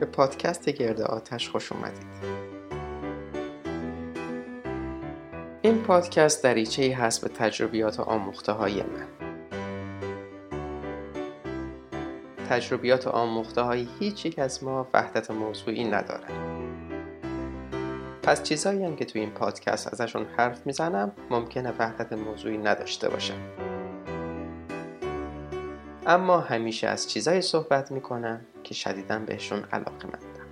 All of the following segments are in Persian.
به پادکست گرد آتش خوش اومدید. این پادکست دریچه ای هست به تجربیات و آموخته های من. تجربیات و آموخته های هیچ یک از ما وحدت موضوعی نداره پس چیزهایی هم که توی این پادکست ازشون حرف می‌زنم ممکنه وحدت موضوعی نداشته باشم اما همیشه از چیزایی صحبت می‌کنم که شدیدا بهشون علاقه مندم.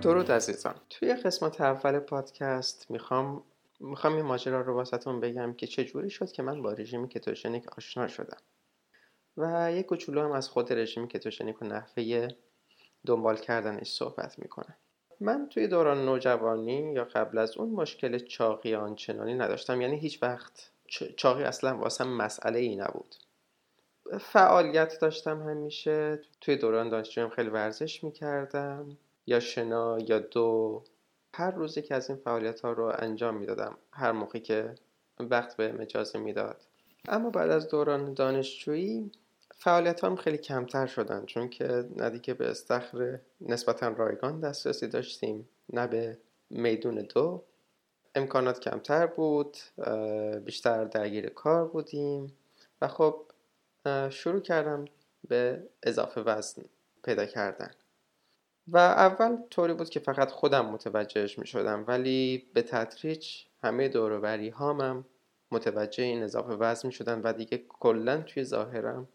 درود عزیزان. توی قسمت اول پادکست می‌خوام می‌خوام این ماجرا رو واسهتون بگم که چه جوری شد که من با رژیم کتوژنیک آشنا شدم. و یک کوچولو هم از خود رژیم کتوژنیک و نحوه دنبال کردنش صحبت می‌کنم. من توی دوران نوجوانی یا قبل از اون مشکل چاقی آنچنانی نداشتم. یعنی هیچ وقت چاقی اصلا واسه مسئله ای نبود. فعالیت داشتم همیشه. توی دوران دانشجویم خیلی ورزش می‌کردم. یا شنا یا دو. هر روزی که از این فعالیت ها رو انجام می‌دادم هر موقعی که وقت به اجازه می‌داد. اما بعد از دوران دانشجویی فعالیت هم خیلی کمتر شدن چون که ندی که به استخر نسبتا رایگان دسترسی داشتیم نه به میدون دو. امکانات کمتر بود بیشتر درگیر کار بودیم و خب شروع کردم به اضافه وزن پیدا کردن. و اول طوری بود که فقط خودم متوجهش می شدم ولی به تدریج همه دوروبری هامم متوجه این اضافه وزن می شدن و دیگه کلا توی ظاهرم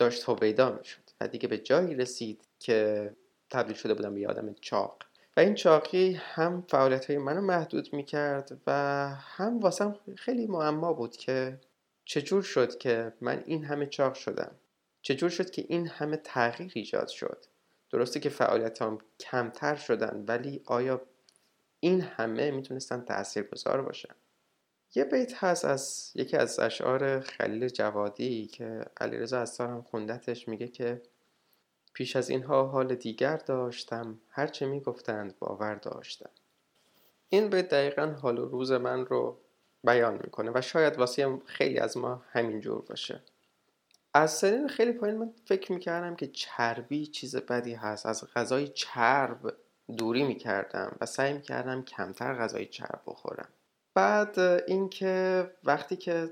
داشت هویدا می شد و دیگه به جایی رسید که تبدیل شده بودم به آدم چاق. و این چاقی هم فعالیت های منو محدود می کرد و هم واسم خیلی معما بود که چجور شد که من این همه چاق شدم. چجور شد که این همه تغییر ایجاد شد. درسته که فعالیت هم کمتر شدن ولی آیا این همه می‌تونستن تأثیر گذار باشن؟ یه بیت هست از یکی از اشعار خلیل جوادی که علیرضا هم خوندتش میگه که پیش از اینها حال دیگر داشتم هرچه می‌گفتند باور داشتم. این بیت دقیقا حال و روز من رو بیان می‌کنه و شاید واسه خیلی از ما همینجور باشه. از سنین خیلی پایین من فکر می‌کردم که چربی چیز بدی هست. از غذای چرب دوری می‌کردم و سعی می‌کردم کمتر غذای چرب بخورم. بعد اینکه وقتی که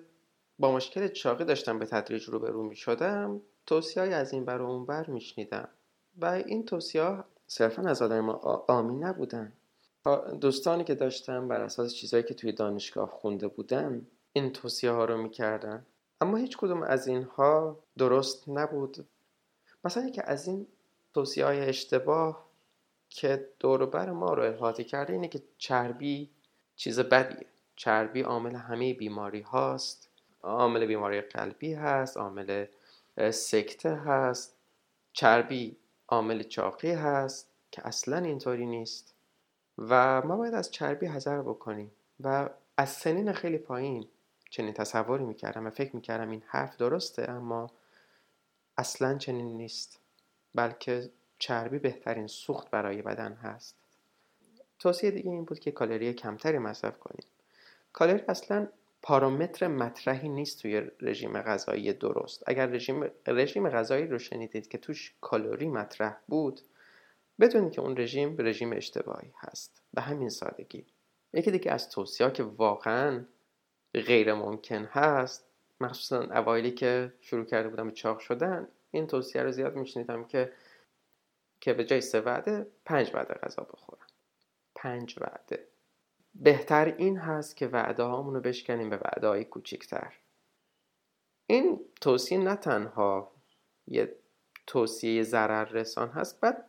با مشکل چاقی داشتم به تدریج روبرو می شدم توصیه از این بر اون بر می شنیدم و این توصیه صرفا از آدم ما آمی نبودن. دوستانی که داشتم بر اساس چیزهایی که توی دانشگاه خونده بودم این توصیه ها رو می‌کردن. اما هیچ کدوم از اینها درست نبود. مثلا یکی از این توصیه های اشتباه که دوربر ما رو احاطه کرده اینه که چربی چیز بدیه. چربی عامل همه بیماری هاست. عامل بیماری قلبی هست عامل سکته هست. چربی عامل چاقی هست که اصلا اینطوری نیست. و ما باید از چربی حذر بکنیم. و از سنین خیلی پایین چنین تصوری می‌کردم و فکر می‌کردم این حرف درسته اما اصلا چنین نیست. بلکه چربی بهترین سوخت برای بدن هست. توصیه دیگه این بود که کالری کمتری مصرف کنیم. کالری اصلا پارامتر مطرحی نیست توی رژیم غذایی درست. اگر رژیم رژیم غذایی رو شنیدید که توش کالری مطرح بود بدونید که اون رژیم رژیم اشتباهی هست. به همین سادگی. یکی دیگه از توصیه که واقعا غیر ممکن هست مخصوصا اوایلی که شروع کرده بودم چاق شدن این توصیه رو زیاد میشنیدم که که به جای سه وعده پنج وعده غذا بخورم. پنج وعده. بهتر این هست که وعده هامون رو بشکنیم به وعده های کوچیکتر این توصیه نه تنها یه توصیه ضرر رسان هست بعد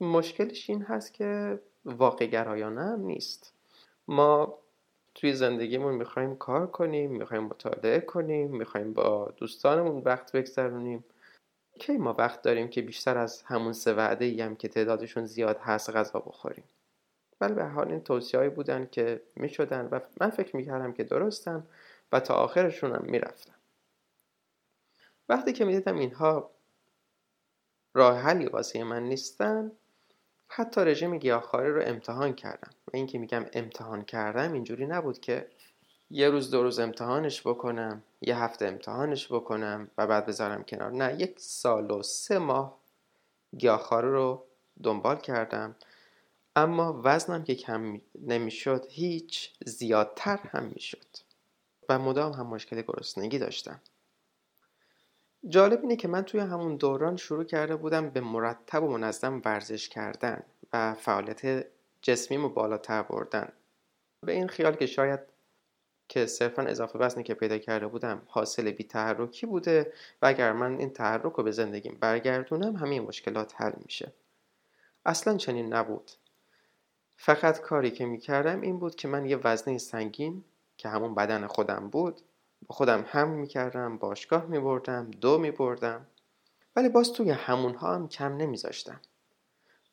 مشکلش این هست که واقع گرایانه هم نیست. ما توی زندگیمون می‌خوایم کار کنیم می‌خوایم مطالعه کنیم می‌خوایم با دوستانمون وقت بگذرونیم. کی ما وقت داریم که بیشتر از همون سه وعده هم که تعدادشون زیاد هست غذا بخوریم؟ ولی به حال این توصیه بودن که می شدن و من فکر می کردم که درستم و تا آخرشون هم می رفتم. وقتی که می دیدم اینها راه حلی واسه من نیستن حتی رژیم گیاهخواری رو امتحان کردم. و اینکه میگم امتحان کردم اینجوری نبود که یه روز دو روز امتحانش بکنم یه هفته امتحانش بکنم و بعد بذارم کنار. نه یک سال و سه ماه گیاهخواره رو دنبال کردم. اما وزنم که کم نمی‌شد هیچ زیادتر هم می‌شد. و مدام هم مشکل گرسنگی داشتم. جالب اینه که من توی همون دوران شروع کرده بودم به مرتب و منظم ورزش کردن و فعالیت جسمیم و بالاتر بردن. به این خیال که شاید که صرفا اضافه وزنی که پیدا کرده بودم حاصل بی تحرکی بوده و اگر من این تحرک رو به زندگیم برگردونم همین مشکلات حل میشه. اصلا چنین نبود. فقط کاری که می‌کردم این بود که من یه وزنه سنگین که همون بدن خودم بود با خودم هم می‌کردم باشگاه میبردم دو میبردم ولی باز توی همونها هم کم نمیذاشتم.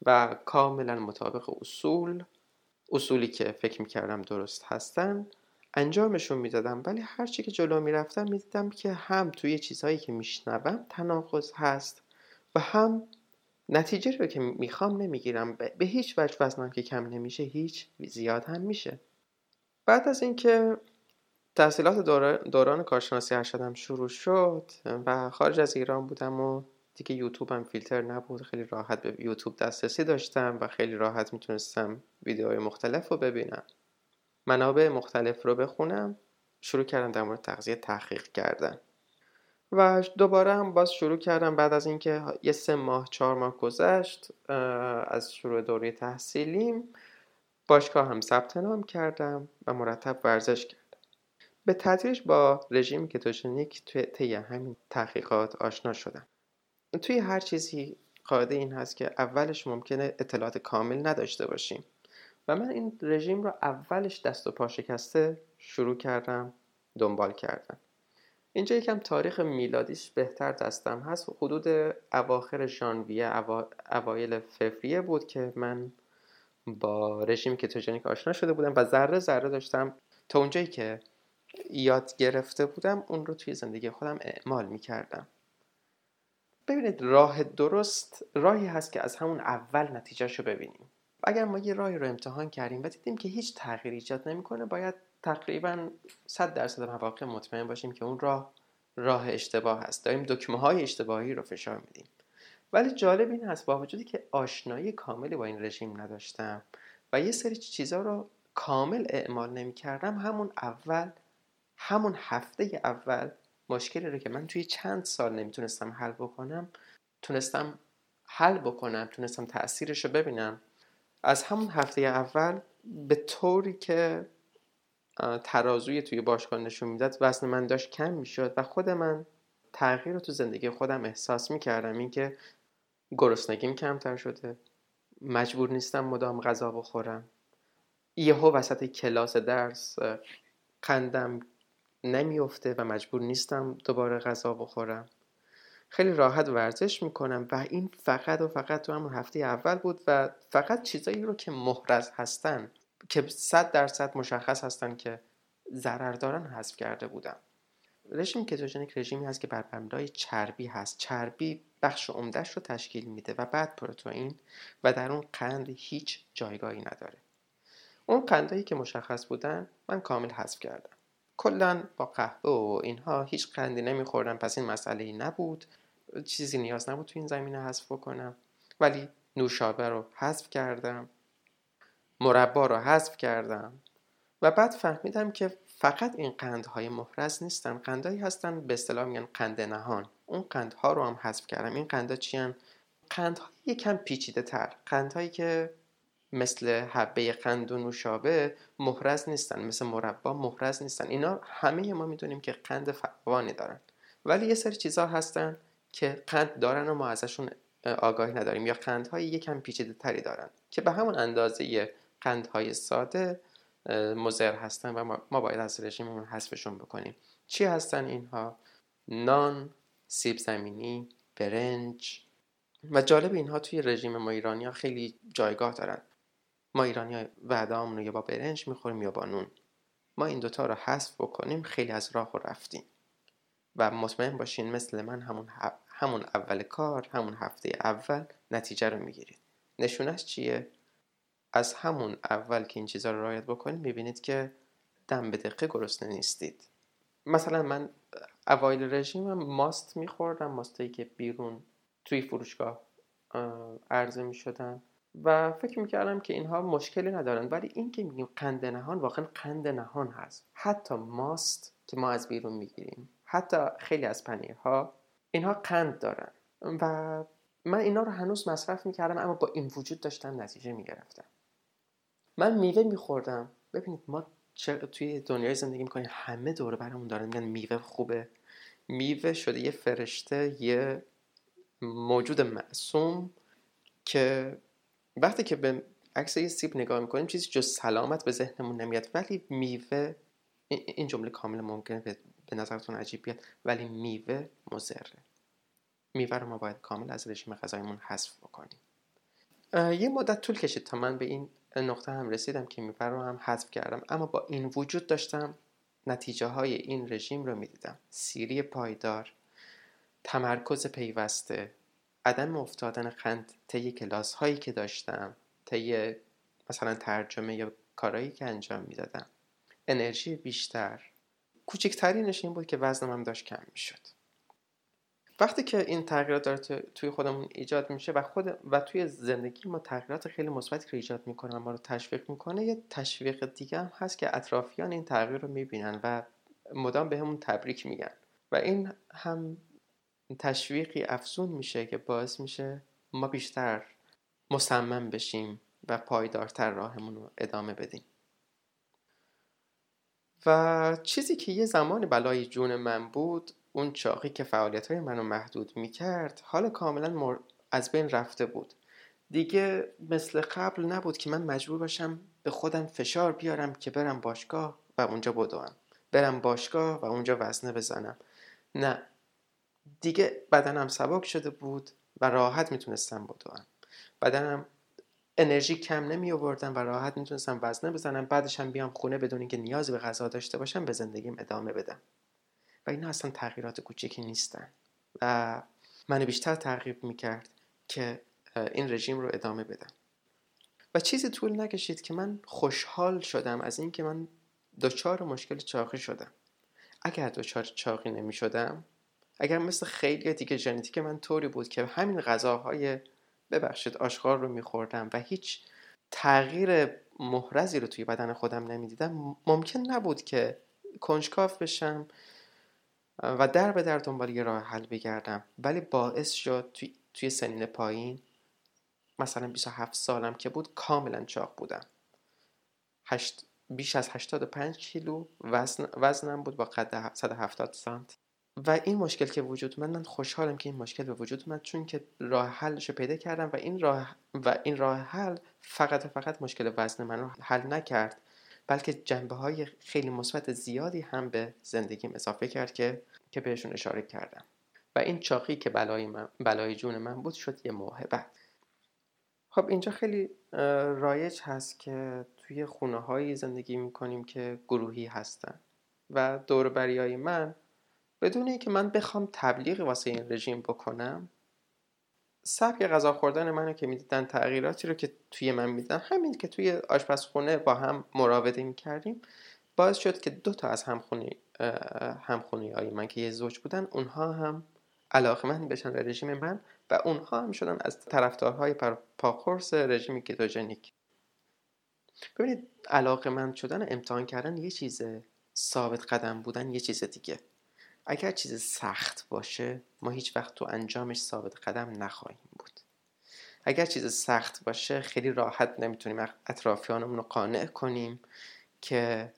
و کاملا مطابق اصول اصولی که فکر می‌کردم درست هستن انجامشون می‌دادم. ولی هرچی که جلو می‌رفتم می‌دیدم که هم توی چیزهایی که میشنوم تناقض هست و هم نتیجه رو که می‌خوام نمی‌گیرم. به هیچ وجه وزنم که کم نمیشه هیچ زیاد هم میشه. بعد از اینکه تحصیلات دوران کارشناسی ارشدم شروع شد و خارج از ایران بودم و دیگه یوتیوب هم فیلتر نبود. خیلی راحت به یوتیوب دسترسی داشتم و خیلی راحت می‌تونستم ویدیوهای مختلف رو ببینم. منابع مختلف رو بخونم. شروع کردم در مورد تغذیه تحقیق کردن. و دوباره هم باز شروع کردم بعد از اینکه یه سه ماه چهار ماه گذشت از شروع دوره تحصیلیم باشگاه هم ثبت نام کردم و مرتب ورزش کردم. به تدریج با رژیم کتوژنیک توی طی همین تحقیقات آشنا شدم. توی هر چیزی قاعده این هست که اولش ممکنه اطلاعات کامل نداشته باشیم و من این رژیم رو اولش دست و پا شکسته شروع کردم دنبال کردم. اینجا یکم تاریخ میلادیش بهتر دستم هست. حدود اواخر ژانویه اوایل فوریه بود که من با رژیم کتوژنیک آشنا شده بودم و ذره ذره داشتم تا اونجایی که یاد گرفته بودم اون رو توی زندگی خودم اعمال می‌کردم. ببینید راه درست راهی هست که از همون اول نتیجهش رو ببینیم. اگر ما یه راهی رو امتحان کردیم و دیدیم که هیچ تغییری ایجاد نمی‌کنه باید تقریبا 100 درصد مواقع مطمئن باشیم که اون راه راه اشتباه هست. داریم دکمه های اشتباهی رو فشار میدیم. ولی جالب این هست با وجودی که آشنایی کاملی با این رژیم نداشتم و یه سری چیزها رو کامل اعمال نمی کردم همون اول همون هفته اول مشکلی رو که من توی چند سال نمی‌تونستم حل بکنم تونستم حل بکنم تونستم تاثیرش رو ببینم. از همون هفته اول به طوری که ترازوی توی باشگاه نشون می‌داد وزن من داشت کم می‌شد و خود من تغییر رو تو زندگی خودم احساس می‌کردم. اینکه گرسنگیم کمتر شده مجبور نیستم مدام غذا بخورم. یهو وسط کلاس درس قندم نمیفته و مجبور نیستم دوباره غذا بخورم. خیلی راحت ورزش می‌کنم و این فقط و فقط تو همون هفته اول بود و فقط چیزایی رو که محرز هستن که صد درصد مشخص هستن که ضرر دارن حذف کرده بودم. رژیم کتوژنیک رژیمی هست که بر مبنای چربی هست. چربی بخش عمدهش رو تشکیل میده و بعد پروتئین و در اون قند هیچ جایگاهی نداره. اون قندهایی که مشخص بودن من کامل حذف کردم. کلا با قهوه و اینها هیچ قندی نمیخوردم. پس این مسئله ای نبود. چیزی نیاز نبود تو این زمینه حذف بکنم. ولی نوشابه رو حذف کردم. مربا رو حذف کردم و بعد فهمیدم که فقط این قندهای مفرز نیستن. قندهایی هستن به اصطلاح میگن قند نهان. اون قندها رو هم حذف کردم. این قندها چی قندهای یکم پیچیده تر. قندهایی که مثل حبه قند و نوشابه محرز نیستن. مثل مربا محرز نیستن. اینا همه ما می‌دونیم که قند فراوانی دارن. ولی یه سری چیزها هستن که قند دارن و ما ازشون آگاهی نداریم یا قندهای یکم پیچیده تری دارن که به همون اندازه قندهای ساده مزر هستن و ما باید از رژیممون حذفشون بکنیم. چی هستن اینها؟ نان سیب زمینی برنج. و جالب اینها توی رژیم ما ایرانی ها خیلی جایگاه دارن. ما ایرانی وعده رو یا با برنج می‌خوریم یا با نون. ما این دوتا رو حذف بکنیم خیلی از راه رفتیم. و مطمئن باشین مثل من همون, همون اول کار همون هفته اول نتیجه رو می‌گیرید. نشونش چیه؟ از همون اول که این چیزها رو رعایت بکنید می‌بینید که دم به دقیقه گرسنه نیستید. مثلا من اوایل رژیمم ماست میخوردم ماستایی که بیرون توی فروشگاه عرضه می‌شدن و فکر می‌کردم که اینها مشکلی ندارن. ولی این که میگیم قند نهان واقعا قند نهان هست. حتی ماست که ما از بیرون می‌گیریم. حتی خیلی از پنیرها اینها قند دارن. و من اینا رو هنوز مصرف می‌کردم اما با این وجود داشتم نتیجه می‌گرفتم. من میوه میخوردم. ببینید ما توی دنیای زندگی می‌کنیم همه دوره برمون دارن میگن میوه خوبه. میوه شده یه فرشته یه موجود معصوم که وقتی که به عکس یه سیب نگاه می‌کنیم چیزی جز سلامت به ذهنمون نمیاد. ولی میوه این جمله کامل ممکنه به نظرتون عجیب بیاد. ولی میوه مزره میوه رو ما باید کامل از رژیم غذایمون حذف بکنیم. یه مدت طول کشید تا من به این نقطه هم رسیدم که میوه رو هم حذف کردم. اما با این وجود داشتم نتیجه های این رژیم رو می‌دیدم. سیری پایدار تمرکز پیوسته عدم افتادن خند طی کلاس هایی که داشتم طی مثلا ترجمه یا کارهایی که انجام می‌دادم. انرژی بیشتر. کوچکترینش این بود که وزنم هم داشت کم می‌شد. وقتی که این تغییرات داره توی خودمون ایجاد میشه و خود و توی زندگی ما تغییرات خیلی مثبتی رو ایجاد می‌کنه ما رو تشویق می‌کنه یه تشویق دیگه هم هست که اطرافیان این تغییر رو می‌بینن و مدام بهمون تبریک میگن. و این هم تشویقی افزون میشه که باعث میشه ما بیشتر مصمم بشیم و پایدارتر راهمون رو ادامه بدیم. و چیزی که یه زمان بلای جون من بود اون چاقی که فعالیت های منو محدود می‌کرد حالا کاملا از بین رفته بود. دیگه مثل قبل نبود که من مجبور باشم به خودم فشار بیارم که برم باشگاه و اونجا بدوم. برم باشگاه و اونجا وزنه بزنم. نه. دیگه بدنم سبک شده بود و راحت می‌تونستم بدوم. بدنم انرژی کم نمی و راحت می‌تونستم وزنه بزنم. بعدش هم بیام خونه بدون اینکه نیازی به غذا داشته باشم به زندگیم ادامه بدم. و اینا اصلا تغییرات کوچکی نیستن. و منو بیشتر تغییر می‌کرد که این رژیم رو ادامه بدم. و چیزی طول نکشید که من خوشحال شدم از اینکه من دچار مشکل چاقی شدم. اگر دچار چاقی نمی شدم اگر مثل خیلی دیگه ژنتیک من طوری بود که همین غذاهای ببخشید آشغال رو میخوردم و هیچ تغییر محرزی رو توی بدن خودم نمی‌دیدم ممکن نبود که کنجکاف بشم و در به در دنبال یه راه حل بگردم. ولی باعث شد توی, توی سنین پایین مثلا 27 سالم که بود کاملا چاق بودم. هشت بیش از 85 کیلو وزن وزنم بود با قد 170 سانت. و این مشکل که وجود من من خوشحالم که این مشکل به وجود اومد چون که راه حلش رو پیدا کردم و این راه و این راه حل فقط و فقط مشکل وزن من رو حل نکرد بلکه جنبه های خیلی مثبت زیادی هم به زندگیم اضافه کرد که که بهشون اشاره کردم. و این چاقی که بلای, من، بلای جون من بود شد یه موهبت خب اینجا خیلی رایج هست که توی خونه هایی زندگی می‌کنیم که گروهی هستن. و دور بریای من بدون اینکه من بخوام تبلیغ واسه این رژیم بکنم سبک غذا خوردن منو که می‌دیدن تغییراتی رو که توی من میدن همین که توی آشپزخونه با هم مراوده می‌کردیم باعث شد که دو تا از همخونی همخونی های من که یه زوج بودن اونها هم علاقه من بشن به رژیم من و اونها هم شدن از طرفدارهای پاخورس رژیم کیتوژنیک. ببینید علاقه من شدن امتحان کردن یه چیز ثابت قدم بودن یه چیز دیگه. اگر چیز سخت باشه ما هیچ وقت تو انجامش ثابت قدم نخواهیم بود. اگر چیز سخت باشه خیلی راحت نمی‌تونیم اطرافیانمون رو قانع کنیم که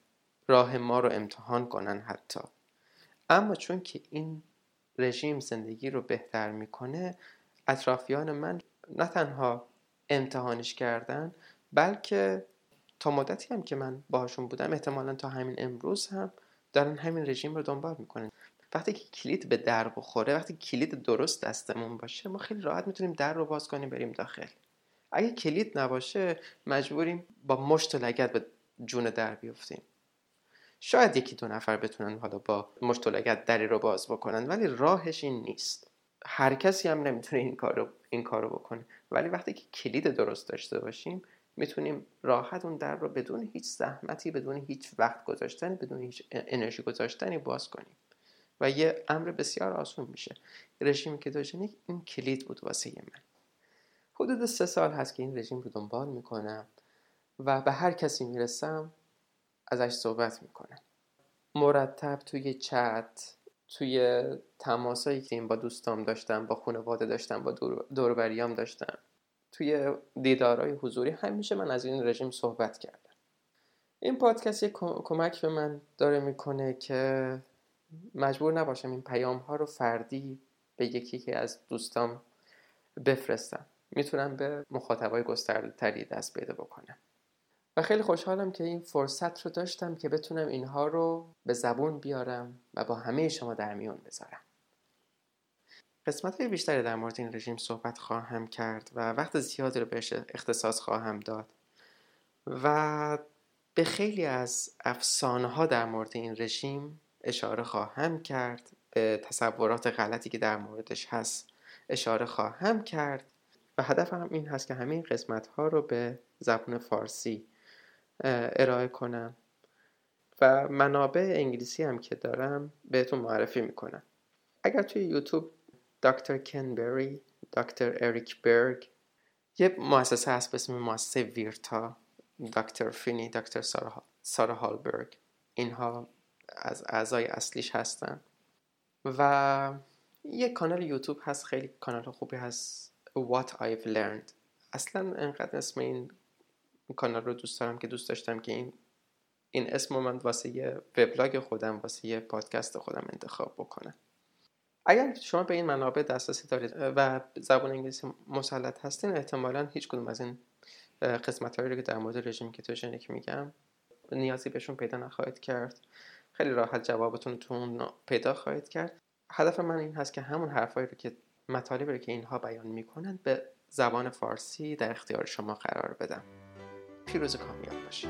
راه ما رو امتحان کنن حتی. اما چون که این رژیم زندگی رو بهتر می‌کنه اطرافیان من نه تنها امتحانش کردن بلکه تا مدتی هم که من باهاشون بودم احتمالا تا همین امروز هم دارن همین رژیم رو دنبال می‌کنن. وقتی که کلید به در بخوره وقتی کلید درست دستمون باشه ما خیلی راحت می‌تونیم در رو باز کنیم بریم داخل. اگه کلید نباشه مجبوریم با مشت و لگت به جون در بیفتیم. شاید یکی دو نفر بتونن حالا با مشت و لگت دری رو باز بکنن ولی راهش این نیست. هر کسی هم نمی‌تونه این کار رو, این کار رو بکنه. ولی وقتی که کلید درست داشته باشیم می‌تونیم راحت اون در رو بدون هیچ زحمتی بدون هیچ وقت گذاشتنی بدون هیچ انرژی گذاشتنی باز کنیم. و یه امر بسیار آسون میشه. رژیم کتوژنیک این کلید بود واسه من. حدود سه سال هست که این رژیم رو دنبال می‌کنم و به هر کسی می‌رسم ازش صحبت می‌کنم. مرتب توی چت توی تماسایی که این با دوستام داشتم با خانواده داشتم با دور داشتم توی دیدارهای حضوری همیشه من از این رژیم صحبت کردم. این پادکست یک کمک به من داره می‌کنه که مجبور نباشم این پیام ها رو فردی به یکی که از دوستام بفرستم. می‌تونم به مخاطبای گسترده تری دست پیدا بکنم. و خیلی خوشحالم که این فرصت رو داشتم که بتونم اینها رو به زبون بیارم و با همه شما در میون بذارم. قسمت های بیشتری در مورد این رژیم صحبت خواهم کرد و وقت زیادی رو بهش اختصاص خواهم داد و به خیلی از افسانه ها در مورد این رژیم اشاره خواهم کرد. به تصورات غلطی که در موردش هست اشاره خواهم کرد و هدفم این هست که همین قسمت ها رو به زبان فارسی ارائه کنم. و منابع انگلیسی هم که دارم بهتون معرفی می‌کنم. اگر توی یوتیوب دکتر کنبری دکتر اریک برگ یه مؤسسه هست به اسم مؤسسه ویرتا دکتر فینی دکتر سارا هالبرگ. اینها از اعضای اصلیش هستن. و یه کانال یوتیوب هست خیلی کانال خوبی هست What I've Learned. اصلا انقدر اسم این کانال رو دوست دارم که دوست داشتم که این این اسم من واسه یه وبلاگ خودم واسه یه پادکست خودم انتخاب بکنم. اگر شما به این منابع دسترسی دارید و زبان انگلیسی مسلط هستین احتمالا هیچ کدوم از این قسمت هایی رو که در مورد رژیم کتوژنیک میگم نیازی بهشون پیدا نخواهید کرد. خیلی راحت جوابتون تو پیدا خواهید کرد. هدف من این هست که همون حرفایی رو که مطالبی رو که اینها بیان می‌کنند به زبان فارسی در اختیار شما قرار بدم. پیروز کامیاب باشید.